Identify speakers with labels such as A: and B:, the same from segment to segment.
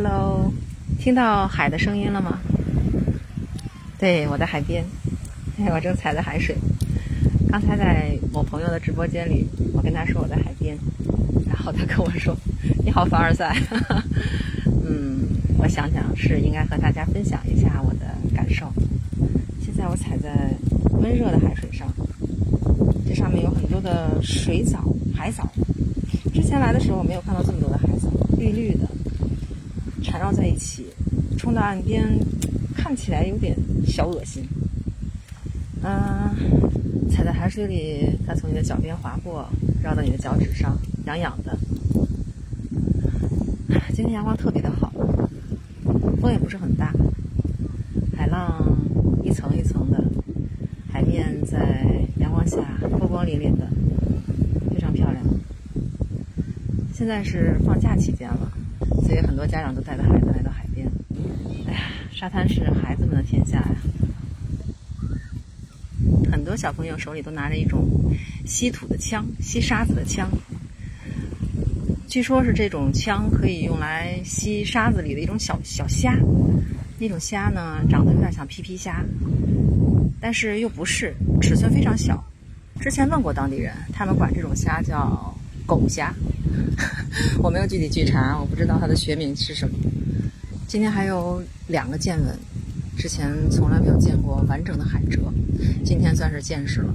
A: Hello，听到海的声音了吗？对，我在海边，哎我正踩在海水。刚才在我朋友的直播间里，我跟他说我在海边，然后他跟我说：“ 你好，凡尔赛。”嗯，我想想是应该和大家分享一下我的感受。现在我踩在温热的海水上，这上面有很多的水藻、海藻。之前来的时候我没有看到这么多的海藻，绿绿的。缠绕在一起，冲到岸边，看起来有点小恶心。嗯，踩在海水里，它从你的脚边划过，绕到你的脚趾上，痒痒的。今天阳光特别的好，风也不是很大，海浪一层一层的，海面在阳光下波光粼粼的，非常漂亮。现在是放假期间了。所以很多家长都带着孩子来到海边。哎呀，沙滩是孩子们的天下呀！很多小朋友手里都拿着一种吸土的枪，吸沙子的枪。据说是这种枪可以用来吸沙子里的一种小小虾。那种虾呢，长得有点像皮皮虾，但是又不是，尺寸非常小。之前问过当地人，他们管这种虾叫狗虾。我没有具体去查，我不知道它的学名是什么。今天还有两个见闻，之前从来没有见过完整的海蜇，今天算是见识了。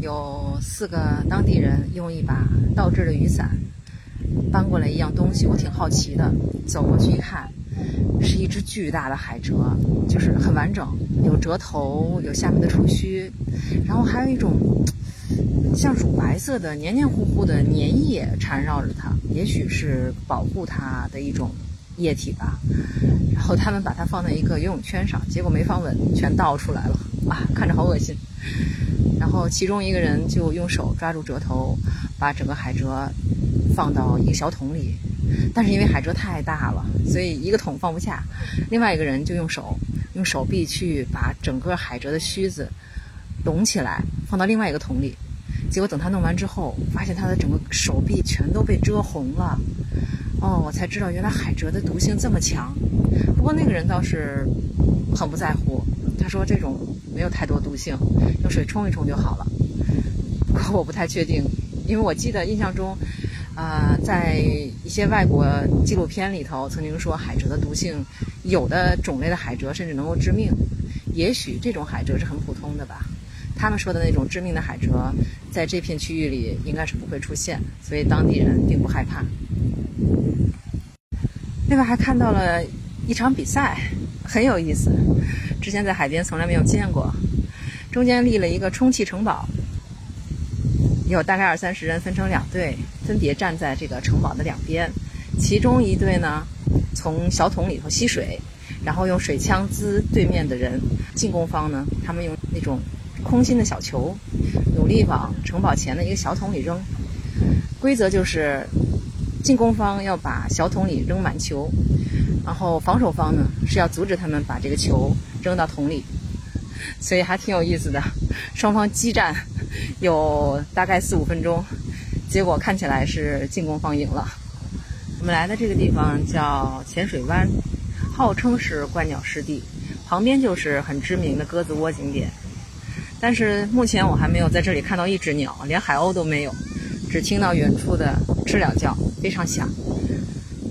A: 有四个当地人用一把倒置的雨伞搬过来一样东西，我挺好奇的，走过去一看，是一只巨大的海蜇，就是很完整，有蜇头，有下面的触须，然后还有一种。像乳白色的黏黏糊糊的粘液缠绕着它，也许是保护它的一种液体吧。然后他们把它放在一个游泳圈上，结果没放稳，全倒出来了啊！看着好恶心。然后其中一个人就用手抓住蜇头，把整个海蜇放到一个小桶里，但是因为海蜇太大了，所以一个桶放不下。另外一个人就用手用手臂去把整个海蜇的须子拢起来，放到另外一个桶里。结果等他弄完之后，发现他的整个手臂全都被遮红了。哦，我才知道原来海蜇的毒性这么强。不过那个人倒是很不在乎，他说这种没有太多毒性，用水冲一冲就好了。不过我不太确定，因为我记得印象中，啊，在一些外国纪录片里头曾经说海蜇的毒性，有的种类的海蜇甚至能够致命。也许这种海蜇是很普通的吧。他们说的那种致命的海蜇，在这片区域里应该是不会出现，所以当地人并不害怕。另外还看到了一场比赛，很有意思，之前在海边从来没有见过。中间立了一个充气城堡，有大概二三十人分成两队，分别站在这个城堡的两边。其中一队呢，从小桶里头吸水，然后用水枪滋对面的人。进攻方呢，他们用那种。空心的小球，努力往城堡前的一个小桶里扔。规则就是，进攻方要把小桶里扔满球，然后防守方呢是要阻止他们把这个球扔到桶里。所以还挺有意思的。双方激战有大概四五分钟，结果看起来是进攻方赢了。我们来的这个地方叫浅水湾，号称是观鸟湿地，旁边就是很知名的鸽子窝景点。但是目前我还没有在这里看到一只鸟，连海鸥都没有，只听到远处的知了叫，非常响。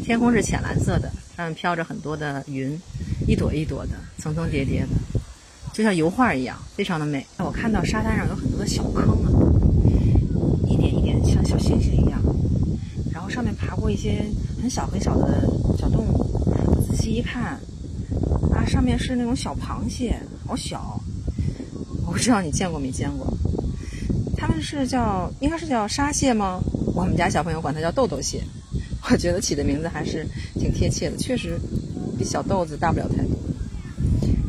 A: 天空是浅蓝色的，上面飘着很多的云，一朵一朵的，层层叠叠的，就像油画一样，非常的美。我看到沙滩上有很多的小坑啊，一点一点像小星星一样，然后上面爬过一些很小很小的小动物。仔细一看，啊，上面是那种小螃蟹，好小。不知道你见过没见过，他们是叫应该是叫沙蟹吗？我们家小朋友管它叫豆豆蟹，我觉得起的名字还是挺贴切的，确实比小豆子大不了太多。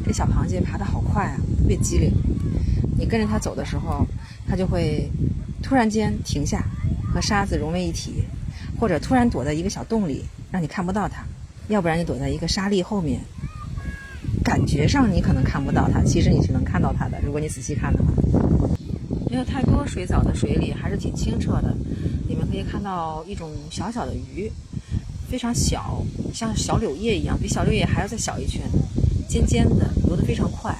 A: 这小螃蟹爬得好快啊，特别机灵。你跟着它走的时候，它就会突然间停下，和沙子融为一体，或者突然躲在一个小洞里，让你看不到它；要不然就躲在一个沙粒后面。感觉上你可能看不到它，其实你是能看到它的。如果你仔细看的话，没有太多水藻的水里还是挺清澈的，里面可以看到一种小小的鱼，非常小，像小柳叶一样，比小柳叶还要再小一圈，尖尖的，游得非常快。